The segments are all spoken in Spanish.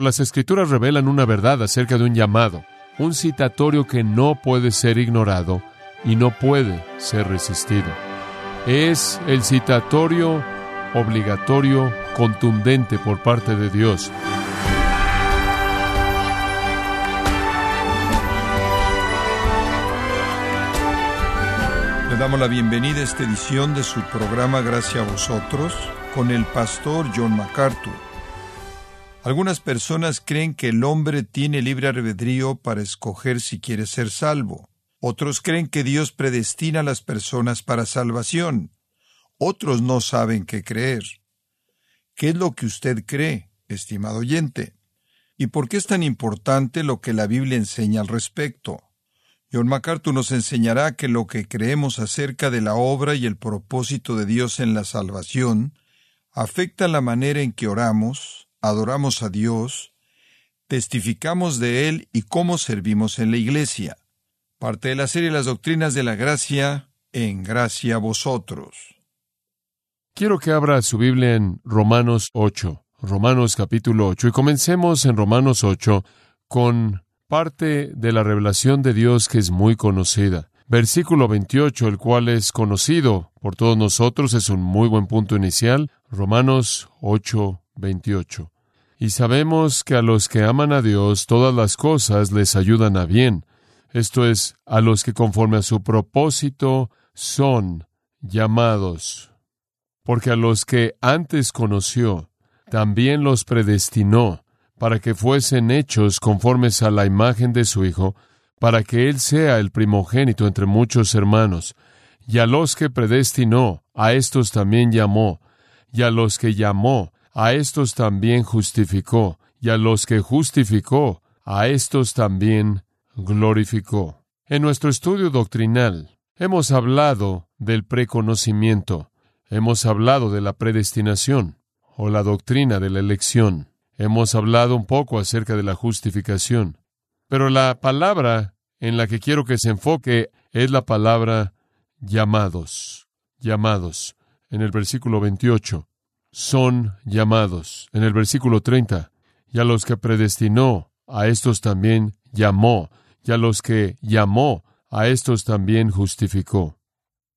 Las escrituras revelan una verdad acerca de un llamado, un citatorio que no puede ser ignorado y no puede ser resistido. Es el citatorio obligatorio, contundente por parte de Dios. Le damos la bienvenida a esta edición de su programa Gracias a vosotros con el pastor John MacArthur. Algunas personas creen que el hombre tiene libre albedrío para escoger si quiere ser salvo. Otros creen que Dios predestina a las personas para salvación. Otros no saben qué creer. ¿Qué es lo que usted cree, estimado oyente? ¿Y por qué es tan importante lo que la Biblia enseña al respecto? John MacArthur nos enseñará que lo que creemos acerca de la obra y el propósito de Dios en la salvación afecta la manera en que oramos, adoramos a Dios, testificamos de Él y cómo servimos en la Iglesia. Parte de la serie Las Doctrinas de la Gracia, en gracia a vosotros. Quiero que abra su Biblia en Romanos 8, Romanos capítulo 8, y comencemos en Romanos 8 con parte de la revelación de Dios que es muy conocida. Versículo 28, el cual es conocido por todos nosotros, es un muy buen punto inicial. Romanos 8, 28. Y sabemos que a los que aman a Dios todas las cosas les ayudan a bien, esto es, a los que conforme a su propósito son llamados. Porque a los que antes conoció, también los predestinó para que fuesen hechos conformes a la imagen de su Hijo, para que Él sea el primogénito entre muchos hermanos. Y a los que predestinó, a estos también llamó, y a los que llamó, a estos también justificó, y a los que justificó, a estos también glorificó. En nuestro estudio doctrinal hemos hablado del preconocimiento, hemos hablado de la predestinación o la doctrina de la elección, hemos hablado un poco acerca de la justificación, pero la palabra en la que quiero que se enfoque es la palabra llamados, llamados, en el versículo 28 son llamados. En el versículo 30, y a los que predestinó, a estos también llamó, y a los que llamó, a estos también justificó.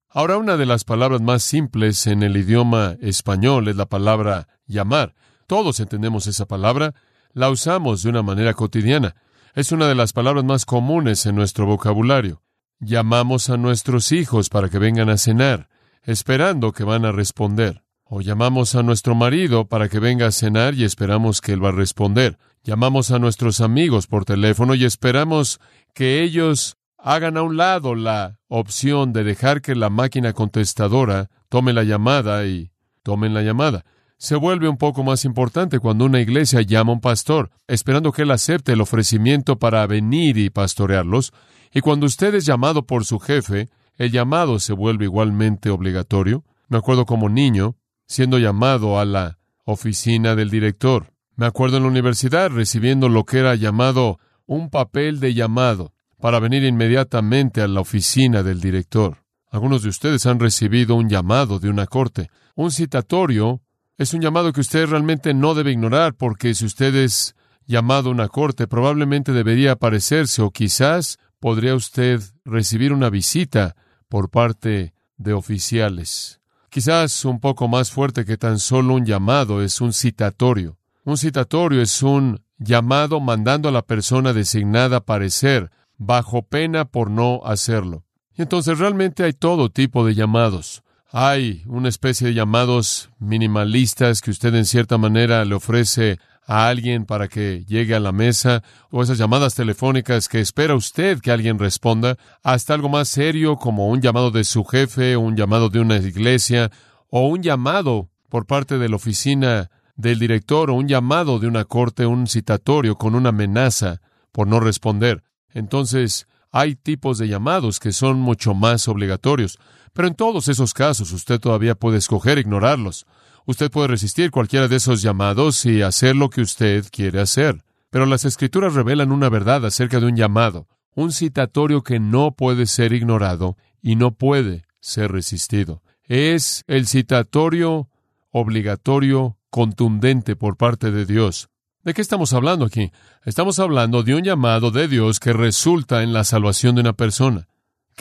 Ahora, una de las palabras más simples en el idioma español es la palabra llamar. Todos entendemos esa palabra, la usamos de una manera cotidiana. Es una de las palabras más comunes en nuestro vocabulario. Llamamos a nuestros hijos para que vengan a cenar, esperando que van a responder. O llamamos a nuestro marido para que venga a cenar y esperamos que él va a responder. Llamamos a nuestros amigos por teléfono y esperamos que ellos hagan a un lado la opción de dejar que la máquina contestadora tome la llamada y tomen la llamada. Se vuelve un poco más importante cuando una iglesia llama a un pastor, esperando que él acepte el ofrecimiento para venir y pastorearlos, y cuando usted es llamado por su jefe, el llamado se vuelve igualmente obligatorio. Me acuerdo como niño, siendo llamado a la oficina del director. Me acuerdo en la universidad recibiendo lo que era llamado un papel de llamado para venir inmediatamente a la oficina del director. Algunos de ustedes han recibido un llamado de una corte. Un citatorio es un llamado que usted realmente no debe ignorar porque si usted es llamado a una corte probablemente debería aparecerse o quizás podría usted recibir una visita por parte de oficiales. Quizás un poco más fuerte que tan solo un llamado es un citatorio. Un citatorio es un llamado mandando a la persona designada a parecer bajo pena por no hacerlo. Y entonces realmente hay todo tipo de llamados. Hay una especie de llamados minimalistas que usted en cierta manera le ofrece a alguien para que llegue a la mesa, o esas llamadas telefónicas que espera usted que alguien responda, hasta algo más serio como un llamado de su jefe, un llamado de una iglesia, o un llamado por parte de la oficina del director, o un llamado de una corte, un citatorio con una amenaza por no responder. Entonces, hay tipos de llamados que son mucho más obligatorios, pero en todos esos casos usted todavía puede escoger ignorarlos. Usted puede resistir cualquiera de esos llamados y hacer lo que usted quiere hacer. Pero las escrituras revelan una verdad acerca de un llamado, un citatorio que no puede ser ignorado y no puede ser resistido. Es el citatorio obligatorio contundente por parte de Dios. ¿De qué estamos hablando aquí? Estamos hablando de un llamado de Dios que resulta en la salvación de una persona.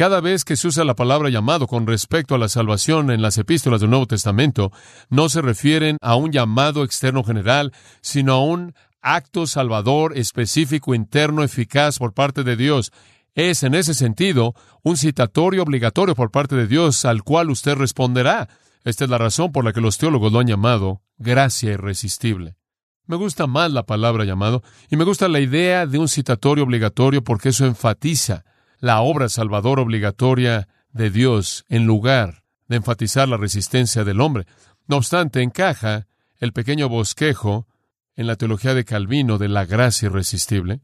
Cada vez que se usa la palabra llamado con respecto a la salvación en las epístolas del Nuevo Testamento, no se refieren a un llamado externo general, sino a un acto salvador específico interno eficaz por parte de Dios. Es, en ese sentido, un citatorio obligatorio por parte de Dios al cual usted responderá. Esta es la razón por la que los teólogos lo han llamado gracia irresistible. Me gusta más la palabra llamado y me gusta la idea de un citatorio obligatorio porque eso enfatiza la obra salvadora obligatoria de Dios en lugar de enfatizar la resistencia del hombre. No obstante, encaja el pequeño bosquejo en la teología de Calvino de la gracia irresistible.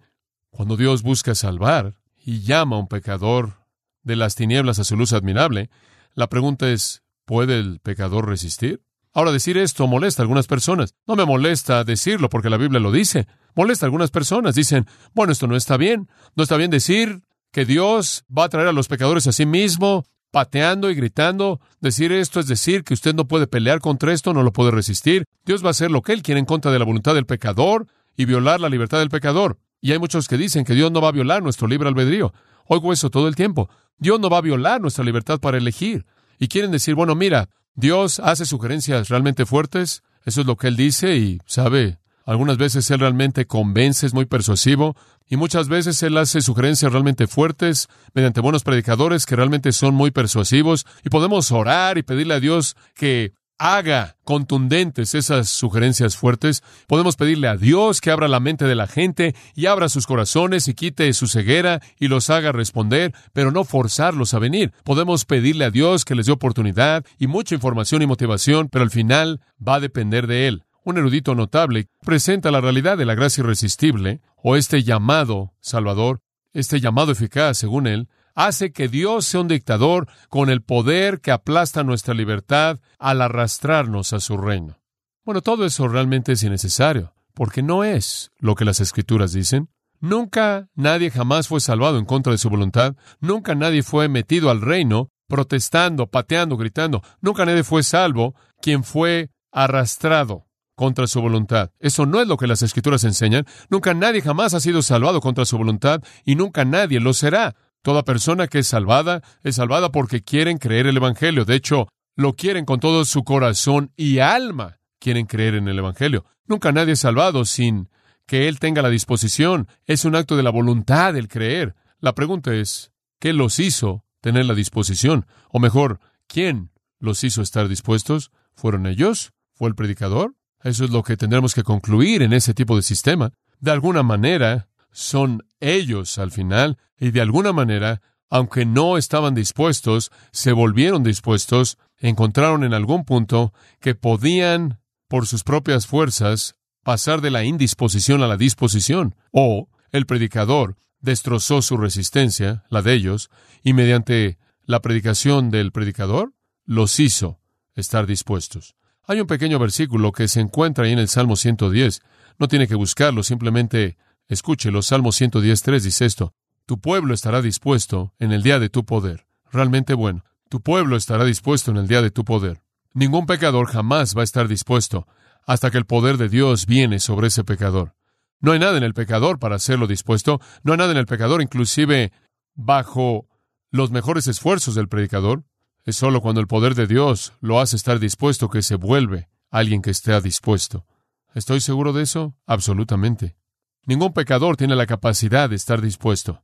Cuando Dios busca salvar y llama a un pecador de las tinieblas a su luz admirable, la pregunta es, ¿puede el pecador resistir? Ahora, decir esto molesta a algunas personas. No me molesta decirlo porque la Biblia lo dice. Molesta a algunas personas. Dicen, bueno, esto no está bien. No está bien decir que Dios va a traer a los pecadores a sí mismo, pateando y gritando. Decir esto es decir que usted no puede pelear contra esto, no lo puede resistir. Dios va a hacer lo que Él quiere en contra de la voluntad del pecador y violar la libertad del pecador. Y hay muchos que dicen que Dios no va a violar nuestro libre albedrío. Oigo eso todo el tiempo. Dios no va a violar nuestra libertad para elegir. Y quieren decir, bueno, mira, Dios hace sugerencias realmente fuertes, eso es lo que Él dice y sabe, algunas veces Él realmente convence, es muy persuasivo, y muchas veces Él hace sugerencias realmente fuertes mediante buenos predicadores que realmente son muy persuasivos, y podemos orar y pedirle a Dios que haga contundentes esas sugerencias fuertes. Podemos pedirle a Dios que abra la mente de la gente y abra sus corazones y quite su ceguera y los haga responder, pero no forzarlos a venir. Podemos pedirle a Dios que les dé oportunidad y mucha información y motivación, pero al final va a depender de Él. Un erudito notable presenta la realidad de la gracia irresistible, o este llamado Salvador, este llamado eficaz, según él, hace que Dios sea un dictador con el poder que aplasta nuestra libertad al arrastrarnos a su reino. Bueno, todo eso realmente es innecesario, porque no es lo que las escrituras dicen. Nunca nadie jamás fue salvado en contra de su voluntad, nunca nadie fue metido al reino protestando, pateando, gritando, nunca nadie fue salvo quien fue arrastrado contra su voluntad. Eso no es lo que las escrituras enseñan. Nunca nadie jamás ha sido salvado contra su voluntad y nunca nadie lo será. Toda persona que es salvada es salvada porque quieren creer el Evangelio. De hecho, lo quieren con todo su corazón y alma. Quieren creer en el Evangelio. Nunca nadie es salvado sin que Él tenga la disposición. Es un acto de la voluntad el creer. La pregunta es, ¿qué los hizo tener la disposición? O mejor, ¿quién los hizo estar dispuestos? ¿Fueron ellos? ¿Fue el predicador? Eso es lo que tendremos que concluir en ese tipo de sistema. De alguna manera, son ellos al final, y de alguna manera, aunque no estaban dispuestos, se volvieron dispuestos, encontraron en algún punto que podían, por sus propias fuerzas, pasar de la indisposición a la disposición, o el predicador destrozó su resistencia, la de ellos, y mediante la predicación del predicador, los hizo estar dispuestos. Hay un pequeño versículo que se encuentra ahí en el Salmo 110. No tiene que buscarlo, simplemente Escuche, los Salmos 110.3 dice esto, tu pueblo estará dispuesto en el día de tu poder. Realmente bueno, tu pueblo estará dispuesto en el día de tu poder. Ningún pecador jamás va a estar dispuesto hasta que el poder de Dios viene sobre ese pecador. No hay nada en el pecador para hacerlo dispuesto, no hay nada en el pecador inclusive bajo los mejores esfuerzos del predicador. Es solo cuando el poder de Dios lo hace estar dispuesto que se vuelve alguien que esté dispuesto. ¿Estoy seguro de eso? Absolutamente. Ningún pecador tiene la capacidad de estar dispuesto.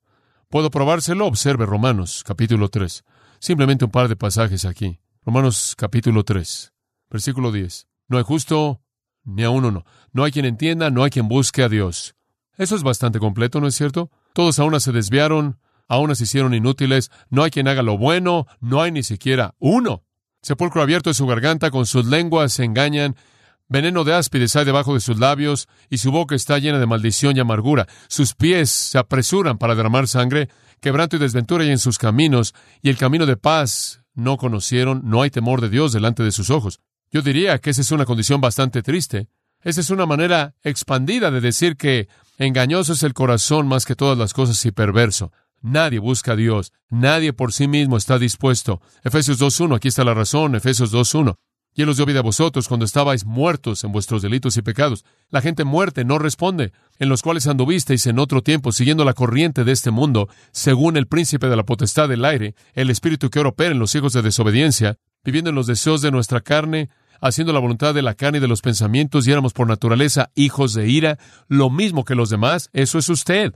¿Puedo probárselo? Observe Romanos capítulo 3. Simplemente un par de pasajes aquí. Romanos capítulo 3, versículo 10. No hay justo ni a uno no. No hay quien entienda, no hay quien busque a Dios. Eso es bastante completo, ¿no es cierto? Todos aún se desviaron, aún se hicieron inútiles, no hay quien haga lo bueno, no hay ni siquiera uno. Sepulcro abierto de su garganta, con sus lenguas se engañan, Veneno de áspides hay debajo de sus labios, y su boca está llena de maldición y amargura. Sus pies se apresuran para derramar sangre, quebranto y desventura hay en sus caminos, y el camino de paz no conocieron, no hay temor de Dios delante de sus ojos. Yo diría que esa es una condición bastante triste. Esa es una manera expandida de decir que engañoso es el corazón más que todas las cosas y perverso. Nadie busca a Dios, nadie por sí mismo está dispuesto. Efesios 2.1, aquí está la razón, Efesios 2.1. Y Él os dio vida a vosotros cuando estabais muertos en vuestros delitos y pecados. La gente muerte no responde, en los cuales anduvisteis en otro tiempo, siguiendo la corriente de este mundo, según el príncipe de la potestad del aire, el espíritu que ahora opera en los hijos de desobediencia, viviendo en los deseos de nuestra carne, haciendo la voluntad de la carne y de los pensamientos, y éramos por naturaleza hijos de ira, lo mismo que los demás. Eso es usted.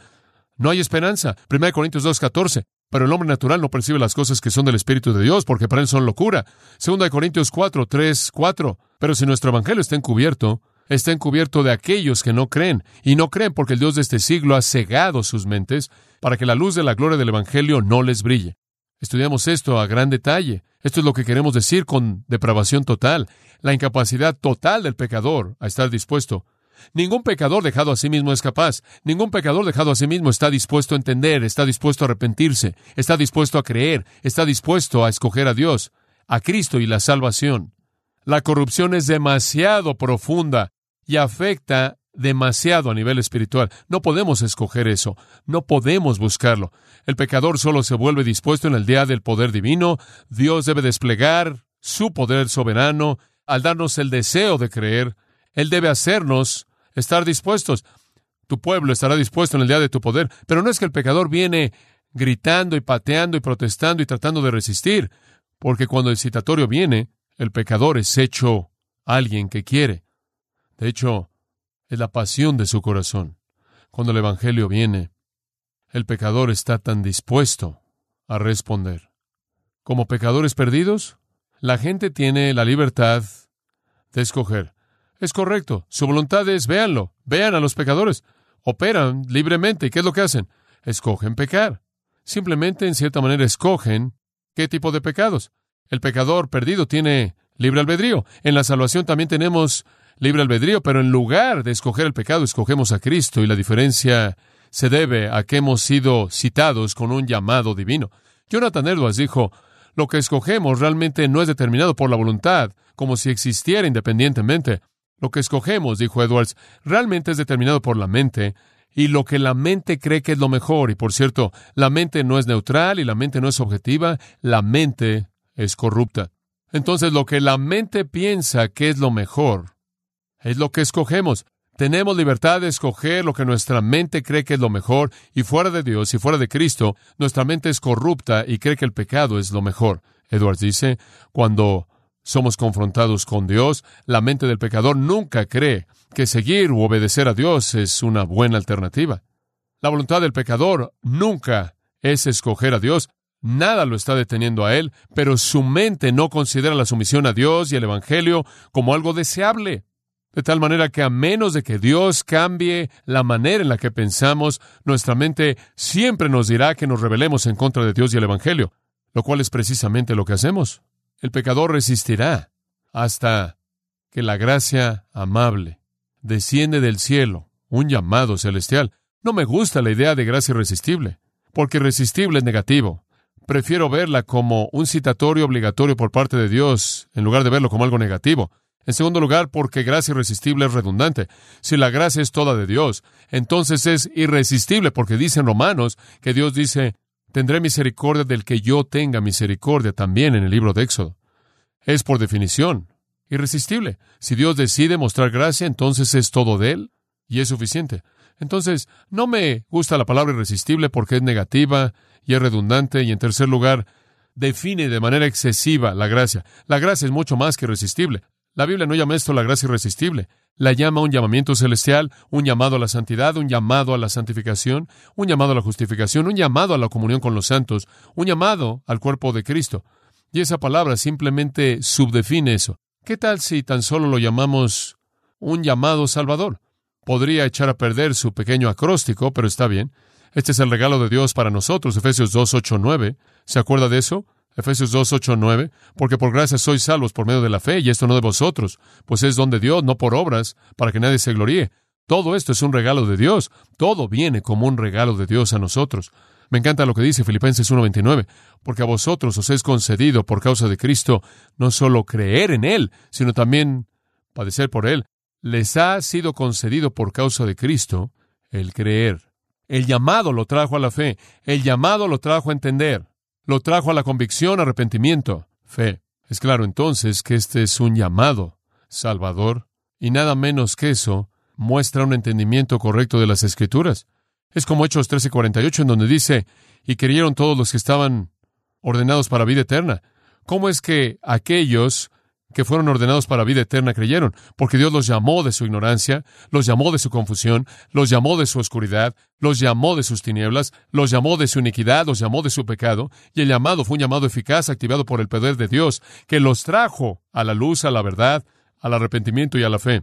No hay esperanza. 1 Corintios 2.14. Pero el hombre natural no percibe las cosas que son del Espíritu de Dios, porque para él son locura. Segunda de Corintios 4, 3, 4. Pero si nuestro evangelio está encubierto, está encubierto de aquellos que no creen, y no creen porque el Dios de este siglo ha cegado sus mentes para que la luz de la gloria del evangelio no les brille. Estudiamos esto a gran detalle. Esto es lo que queremos decir con depravación total, la incapacidad total del pecador a estar dispuesto Ningún pecador dejado a sí mismo es capaz. Ningún pecador dejado a sí mismo está dispuesto a entender, está dispuesto a arrepentirse, está dispuesto a creer, está dispuesto a escoger a Dios, a Cristo y la salvación. La corrupción es demasiado profunda y afecta demasiado a nivel espiritual. No podemos escoger eso, no podemos buscarlo. El pecador solo se vuelve dispuesto en el día del poder divino. Dios debe desplegar su poder soberano al darnos el deseo de creer. Él debe hacernos estar dispuestos. Tu pueblo estará dispuesto en el día de tu poder. Pero no es que el pecador viene gritando y pateando y protestando y tratando de resistir, porque cuando el citatorio viene, el pecador es hecho alguien que quiere. De hecho, es la pasión de su corazón. Cuando el Evangelio viene, el pecador está tan dispuesto a responder. Como pecadores perdidos, la gente tiene la libertad de escoger. Es correcto. Su voluntad es, véanlo, vean a los pecadores. Operan libremente. ¿Y qué es lo que hacen? Escogen pecar. Simplemente, en cierta manera, escogen qué tipo de pecados. El pecador perdido tiene libre albedrío. En la salvación también tenemos libre albedrío, pero en lugar de escoger el pecado, escogemos a Cristo y la diferencia se debe a que hemos sido citados con un llamado divino. Jonathan Edwards dijo, lo que escogemos realmente no es determinado por la voluntad, como si existiera independientemente. Lo que escogemos, dijo Edwards, realmente es determinado por la mente y lo que la mente cree que es lo mejor. Y por cierto, la mente no es neutral y la mente no es objetiva, la mente es corrupta. Entonces, lo que la mente piensa que es lo mejor es lo que escogemos. Tenemos libertad de escoger lo que nuestra mente cree que es lo mejor, y fuera de Dios y fuera de Cristo, nuestra mente es corrupta y cree que el pecado es lo mejor. Edwards dice, cuando somos confrontados con Dios, la mente del pecador nunca cree que seguir u obedecer a Dios es una buena alternativa. La voluntad del pecador nunca es escoger a Dios, nada lo está deteniendo a él, pero su mente no considera la sumisión a Dios y el Evangelio como algo deseable. De tal manera que a menos de que Dios cambie la manera en la que pensamos, nuestra mente siempre nos dirá que nos rebelemos en contra de Dios y el Evangelio, lo cual es precisamente lo que hacemos. El pecador resistirá hasta que la gracia amable desciende del cielo, un llamado celestial. No me gusta la idea de gracia irresistible, porque irresistible es negativo. Prefiero verla como un citatorio obligatorio por parte de Dios, en lugar de verlo como algo negativo. En segundo lugar, porque gracia irresistible es redundante. Si la gracia es toda de Dios, entonces es irresistible, porque dice en Romanos que Dios dice, Tendré misericordia del que yo tenga misericordia también en el libro de Éxodo. Es por definición irresistible. Si Dios decide mostrar gracia, entonces es todo de Él y es suficiente. Entonces, no me gusta la palabra irresistible porque es negativa y es redundante y en tercer lugar, define de manera excesiva la gracia. La gracia es mucho más que irresistible. La Biblia no llama esto la gracia irresistible la llama un llamamiento celestial, un llamado a la santidad, un llamado a la santificación, un llamado a la justificación, un llamado a la comunión con los santos, un llamado al cuerpo de Cristo. Y esa palabra simplemente subdefine eso. ¿Qué tal si tan solo lo llamamos un llamado salvador? Podría echar a perder su pequeño acróstico, pero está bien. Este es el regalo de Dios para nosotros, Efesios 2, 8, 9. ¿Se acuerda de eso? Efesios 2, 8, 9, porque por gracia sois salvos por medio de la fe, y esto no de vosotros, pues es don de Dios, no por obras, para que nadie se gloríe. Todo esto es un regalo de Dios, todo viene como un regalo de Dios a nosotros. Me encanta lo que dice Filipenses 1:29, porque a vosotros os es concedido por causa de Cristo no solo creer en Él, sino también padecer por Él. Les ha sido concedido por causa de Cristo el creer. El llamado lo trajo a la fe, el llamado lo trajo a entender lo trajo a la convicción, arrepentimiento, fe. Es claro entonces que este es un llamado salvador, y nada menos que eso muestra un entendimiento correcto de las Escrituras. Es como Hechos 13:48 en donde dice, y creyeron todos los que estaban ordenados para vida eterna. ¿Cómo es que aquellos que fueron ordenados para vida eterna creyeron? Porque Dios los llamó de su ignorancia, los llamó de su confusión, los llamó de su oscuridad, los llamó de sus tinieblas, los llamó de su iniquidad, los llamó de su pecado, y el llamado fue un llamado eficaz activado por el poder de Dios, que los trajo a la luz, a la verdad, al arrepentimiento y a la fe.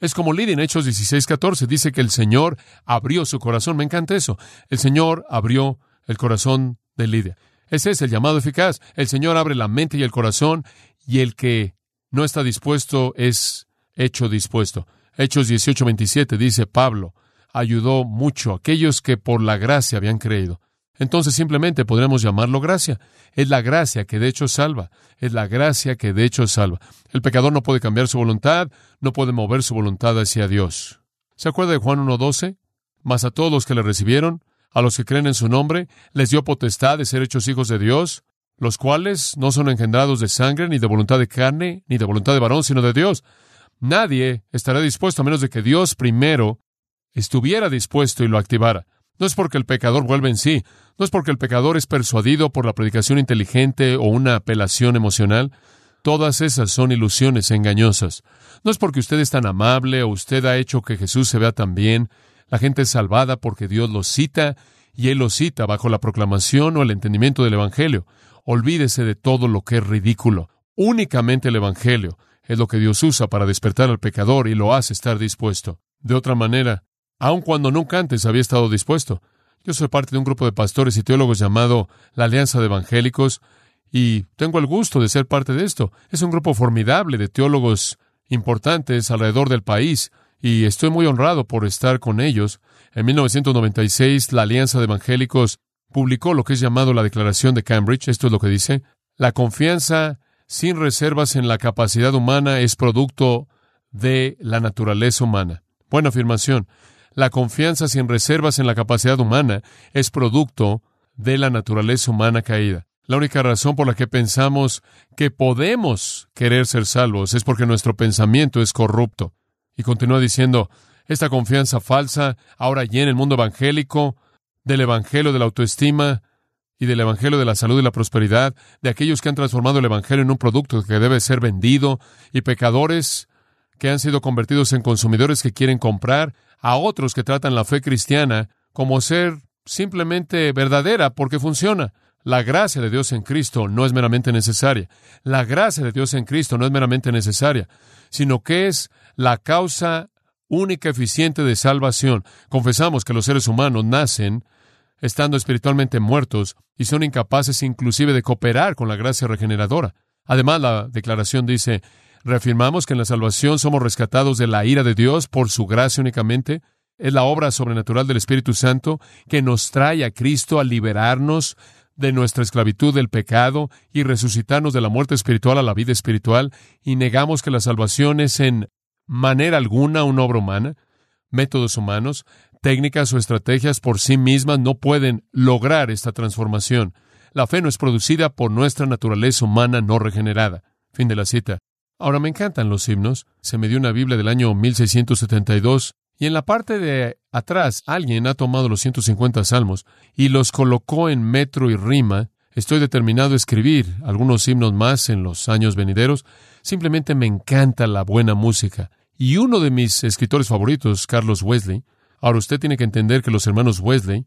Es como Lidia en Hechos 16:14, dice que el Señor abrió su corazón. Me encanta eso. El Señor abrió el corazón de Lidia. Ese es el llamado eficaz. El Señor abre la mente y el corazón, y el que no está dispuesto es hecho dispuesto. Hechos 18:27 dice Pablo, ayudó mucho a aquellos que por la gracia habían creído. Entonces simplemente podremos llamarlo gracia. Es la gracia que de hecho salva. Es la gracia que de hecho salva. El pecador no puede cambiar su voluntad, no puede mover su voluntad hacia Dios. ¿Se acuerda de Juan 1.12? Mas a todos los que le recibieron, a los que creen en su nombre, les dio potestad de ser hechos hijos de Dios, los cuales no son engendrados de sangre, ni de voluntad de carne, ni de voluntad de varón, sino de Dios. Nadie estará dispuesto a menos de que Dios primero estuviera dispuesto y lo activara. No es porque el pecador vuelve en sí, no es porque el pecador es persuadido por la predicación inteligente o una apelación emocional. Todas esas son ilusiones engañosas. No es porque usted es tan amable o usted ha hecho que Jesús se vea tan bien. La gente es salvada porque Dios los cita y Él los cita bajo la proclamación o el entendimiento del Evangelio. Olvídese de todo lo que es ridículo. Únicamente el Evangelio es lo que Dios usa para despertar al pecador y lo hace estar dispuesto. De otra manera, aun cuando nunca antes había estado dispuesto, yo soy parte de un grupo de pastores y teólogos llamado la Alianza de Evangélicos y tengo el gusto de ser parte de esto. Es un grupo formidable de teólogos importantes alrededor del país y estoy muy honrado por estar con ellos. En 1996 la Alianza de Evangélicos publicó lo que es llamado la Declaración de Cambridge. Esto es lo que dice. La confianza sin reservas en la capacidad humana es producto de la naturaleza humana. Buena afirmación. La confianza sin reservas en la capacidad humana es producto de la naturaleza humana caída. La única razón por la que pensamos que podemos querer ser salvos es porque nuestro pensamiento es corrupto. Y continúa diciendo, esta confianza falsa, ahora ya en el mundo evangélico, del evangelio de la autoestima y del evangelio de la salud y la prosperidad, de aquellos que han transformado el evangelio en un producto que debe ser vendido, y pecadores que han sido convertidos en consumidores que quieren comprar, a otros que tratan la fe cristiana como ser simplemente verdadera porque funciona. La gracia de Dios en Cristo no es meramente necesaria. La gracia de Dios en Cristo no es meramente necesaria, sino que es la causa única eficiente de salvación. Confesamos que los seres humanos nacen estando espiritualmente muertos y son incapaces inclusive de cooperar con la gracia regeneradora. Además, la declaración dice, Reafirmamos que en la salvación somos rescatados de la ira de Dios por su gracia únicamente. Es la obra sobrenatural del Espíritu Santo que nos trae a Cristo a liberarnos de nuestra esclavitud del pecado y resucitarnos de la muerte espiritual a la vida espiritual y negamos que la salvación es en manera alguna una obra humana, métodos humanos, técnicas o estrategias por sí mismas no pueden lograr esta transformación. La fe no es producida por nuestra naturaleza humana no regenerada. Fin de la cita. Ahora me encantan los himnos. Se me dio una Biblia del año 1672 y en la parte de atrás alguien ha tomado los 150 salmos y los colocó en metro y rima. Estoy determinado a escribir algunos himnos más en los años venideros. Simplemente me encanta la buena música. Y uno de mis escritores favoritos, Carlos Wesley, ahora usted tiene que entender que los hermanos Wesley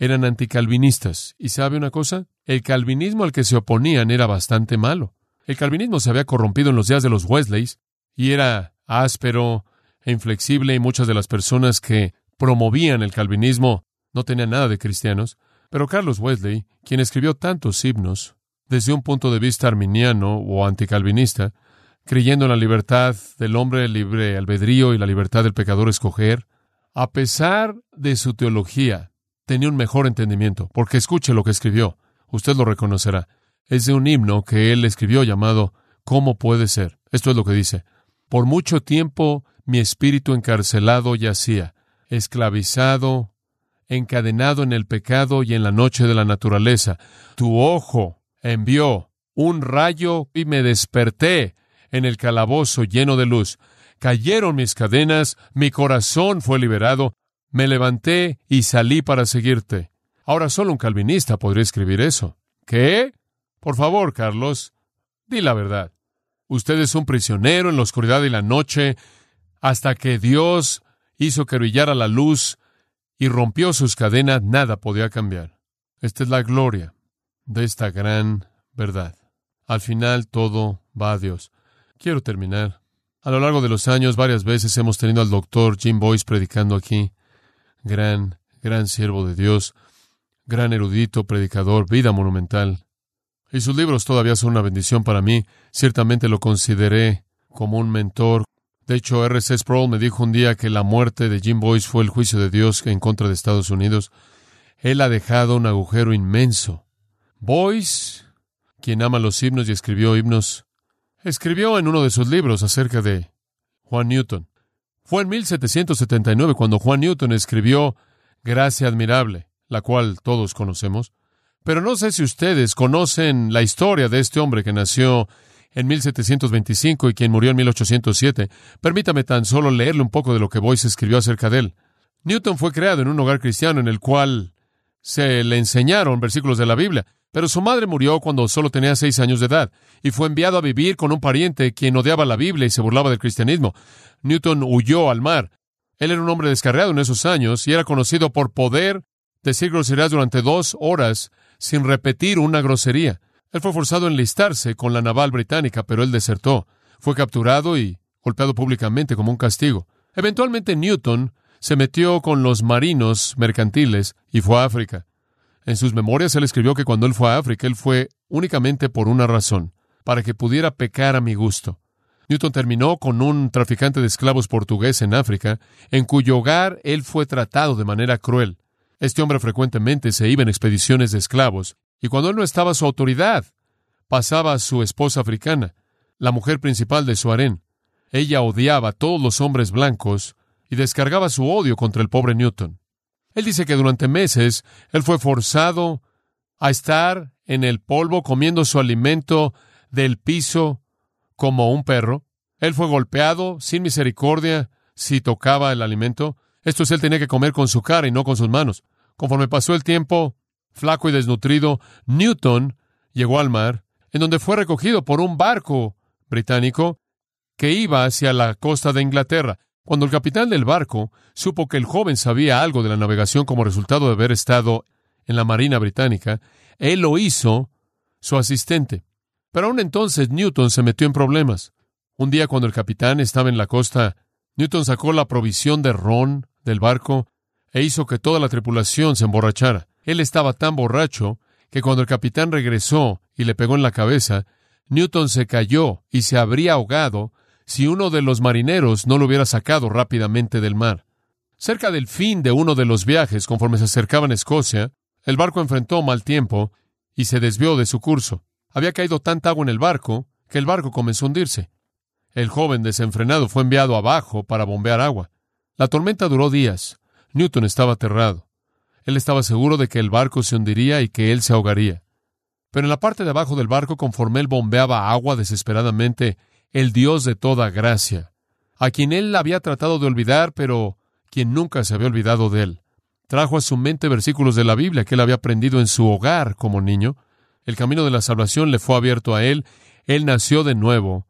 eran anticalvinistas. ¿Y sabe una cosa? El calvinismo al que se oponían era bastante malo. El calvinismo se había corrompido en los días de los Wesleys y era áspero e inflexible y muchas de las personas que promovían el calvinismo no tenían nada de cristianos. Pero Carlos Wesley, quien escribió tantos himnos desde un punto de vista arminiano o anticalvinista, creyendo en la libertad del hombre, libre albedrío y la libertad del pecador escoger, a pesar de su teología, tenía un mejor entendimiento, porque escuche lo que escribió, usted lo reconocerá es de un himno que él escribió llamado ¿Cómo puede ser? Esto es lo que dice. Por mucho tiempo mi espíritu encarcelado yacía, esclavizado, encadenado en el pecado y en la noche de la naturaleza. Tu ojo envió un rayo y me desperté en el calabozo lleno de luz. Cayeron mis cadenas, mi corazón fue liberado, me levanté y salí para seguirte. Ahora solo un calvinista podría escribir eso. ¿Qué? Por favor, Carlos, di la verdad. Usted es un prisionero en la oscuridad y la noche hasta que Dios hizo que brillara la luz y rompió sus cadenas, nada podía cambiar. Esta es la gloria de esta gran verdad. Al final todo va a Dios. Quiero terminar. A lo largo de los años, varias veces hemos tenido al doctor Jim Boyce predicando aquí. Gran, gran siervo de Dios, gran erudito, predicador, vida monumental. Y sus libros todavía son una bendición para mí. Ciertamente lo consideré como un mentor. De hecho, R.C. Sproul me dijo un día que la muerte de Jim Boyce fue el juicio de Dios en contra de Estados Unidos. Él ha dejado un agujero inmenso. Boyce, quien ama los himnos y escribió himnos, escribió en uno de sus libros acerca de Juan Newton. Fue en 1779 cuando Juan Newton escribió Gracia admirable, la cual todos conocemos. Pero no sé si ustedes conocen la historia de este hombre que nació en 1725 y quien murió en 1807. Permítame tan solo leerle un poco de lo que Boyce escribió acerca de él. Newton fue creado en un hogar cristiano en el cual se le enseñaron versículos de la Biblia. Pero su madre murió cuando solo tenía seis años de edad y fue enviado a vivir con un pariente quien odiaba la Biblia y se burlaba del cristianismo. Newton huyó al mar. Él era un hombre descarriado en esos años y era conocido por poder decir groserías durante dos horas sin repetir una grosería. Él fue forzado a enlistarse con la naval británica, pero él desertó. Fue capturado y golpeado públicamente como un castigo. Eventualmente Newton se metió con los marinos mercantiles y fue a África. En sus memorias él escribió que cuando él fue a África, él fue únicamente por una razón, para que pudiera pecar a mi gusto. Newton terminó con un traficante de esclavos portugués en África, en cuyo hogar él fue tratado de manera cruel. Este hombre frecuentemente se iba en expediciones de esclavos, y cuando él no estaba su autoridad, pasaba a su esposa africana, la mujer principal de su harén. Ella odiaba a todos los hombres blancos y descargaba su odio contra el pobre Newton. Él dice que durante meses él fue forzado a estar en el polvo comiendo su alimento del piso como un perro. Él fue golpeado sin misericordia si tocaba el alimento. Esto es, él tenía que comer con su cara y no con sus manos. Conforme pasó el tiempo, flaco y desnutrido, Newton llegó al mar, en donde fue recogido por un barco británico que iba hacia la costa de Inglaterra. Cuando el capitán del barco supo que el joven sabía algo de la navegación como resultado de haber estado en la Marina Británica, él lo hizo su asistente. Pero aún entonces Newton se metió en problemas. Un día cuando el capitán estaba en la costa, Newton sacó la provisión de ron del barco e hizo que toda la tripulación se emborrachara. Él estaba tan borracho que cuando el capitán regresó y le pegó en la cabeza, Newton se cayó y se habría ahogado si uno de los marineros no lo hubiera sacado rápidamente del mar. Cerca del fin de uno de los viajes, conforme se acercaban a Escocia, el barco enfrentó mal tiempo y se desvió de su curso. Había caído tanta agua en el barco que el barco comenzó a hundirse. El joven desenfrenado fue enviado abajo para bombear agua. La tormenta duró días. Newton estaba aterrado. Él estaba seguro de que el barco se hundiría y que él se ahogaría. Pero en la parte de abajo del barco, conforme él bombeaba agua desesperadamente, el Dios de toda gracia, a quien él había tratado de olvidar, pero quien nunca se había olvidado de él. Trajo a su mente versículos de la Biblia que él había aprendido en su hogar como niño. El camino de la salvación le fue abierto a él. Él nació de nuevo,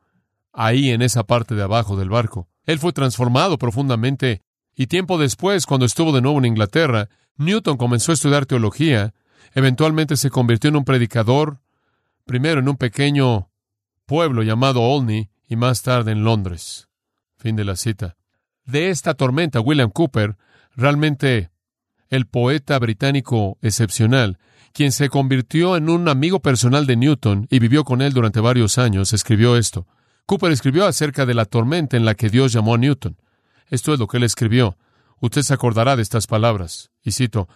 ahí en esa parte de abajo del barco. Él fue transformado profundamente y tiempo después, cuando estuvo de nuevo en Inglaterra, Newton comenzó a estudiar teología. Eventualmente se convirtió en un predicador, primero en un pequeño pueblo llamado Olney y más tarde en Londres. Fin de la cita. De esta tormenta, William Cooper, realmente el poeta británico excepcional, quien se convirtió en un amigo personal de Newton y vivió con él durante varios años, escribió esto. Cooper escribió acerca de la tormenta en la que Dios llamó a Newton. Esto es lo que él escribió. Usted se acordará de estas palabras. Y cito,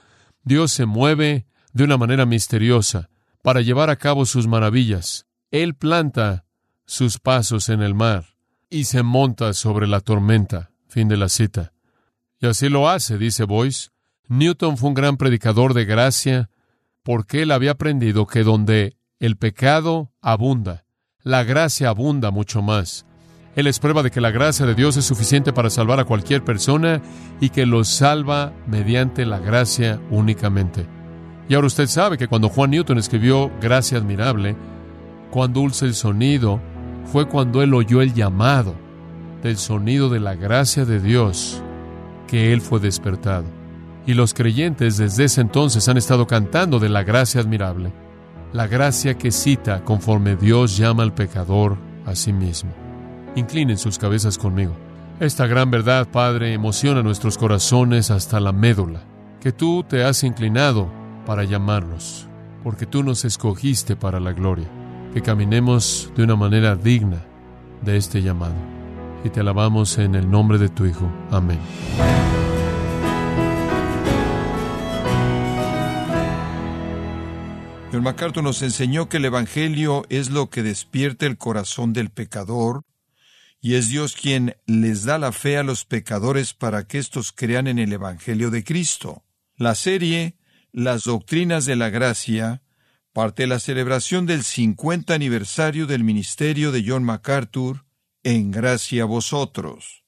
Dios se mueve de una manera misteriosa para llevar a cabo sus maravillas. Él planta sus pasos en el mar y se monta sobre la tormenta. Fin de la cita. Y así lo hace, dice Boyce. Newton fue un gran predicador de gracia porque él había aprendido que donde el pecado abunda, la gracia abunda mucho más. Él es prueba de que la gracia de Dios es suficiente para salvar a cualquier persona y que los salva mediante la gracia únicamente. Y ahora usted sabe que cuando Juan Newton escribió Gracia admirable, cuán dulce el sonido, fue cuando él oyó el llamado del sonido de la gracia de Dios, que él fue despertado. Y los creyentes desde ese entonces han estado cantando de la gracia admirable, la gracia que cita conforme Dios llama al pecador a sí mismo. Inclinen sus cabezas conmigo. Esta gran verdad, Padre, emociona nuestros corazones hasta la médula, que tú te has inclinado para llamarnos, porque tú nos escogiste para la gloria, que caminemos de una manera digna de este llamado. Y te alabamos en el nombre de tu Hijo. Amén. John MacArthur nos enseñó que el Evangelio es lo que despierta el corazón del pecador, y es Dios quien les da la fe a los pecadores para que éstos crean en el Evangelio de Cristo. La serie Las Doctrinas de la Gracia parte de la celebración del 50 aniversario del ministerio de John MacArthur en gracia a vosotros.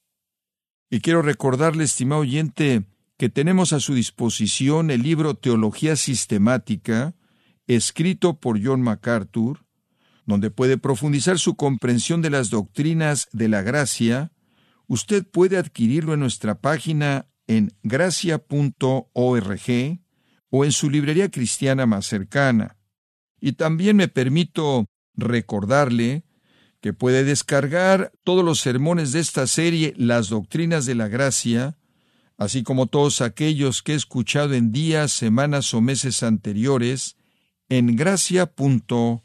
Y quiero recordarle, estimado oyente, que tenemos a su disposición el libro Teología Sistemática, escrito por John MacArthur, donde puede profundizar su comprensión de las doctrinas de la gracia, usted puede adquirirlo en nuestra página en gracia.org o en su librería cristiana más cercana. Y también me permito recordarle que puede descargar todos los sermones de esta serie Las Doctrinas de la Gracia, así como todos aquellos que he escuchado en días, semanas o meses anteriores, en gracia.org.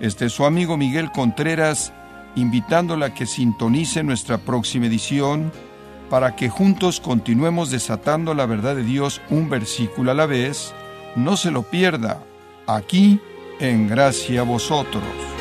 Este es su amigo Miguel Contreras, invitándola a que sintonice nuestra próxima edición para que juntos continuemos desatando la verdad de Dios un versículo a la vez. No se lo pierda, aquí en Gracia a Vosotros.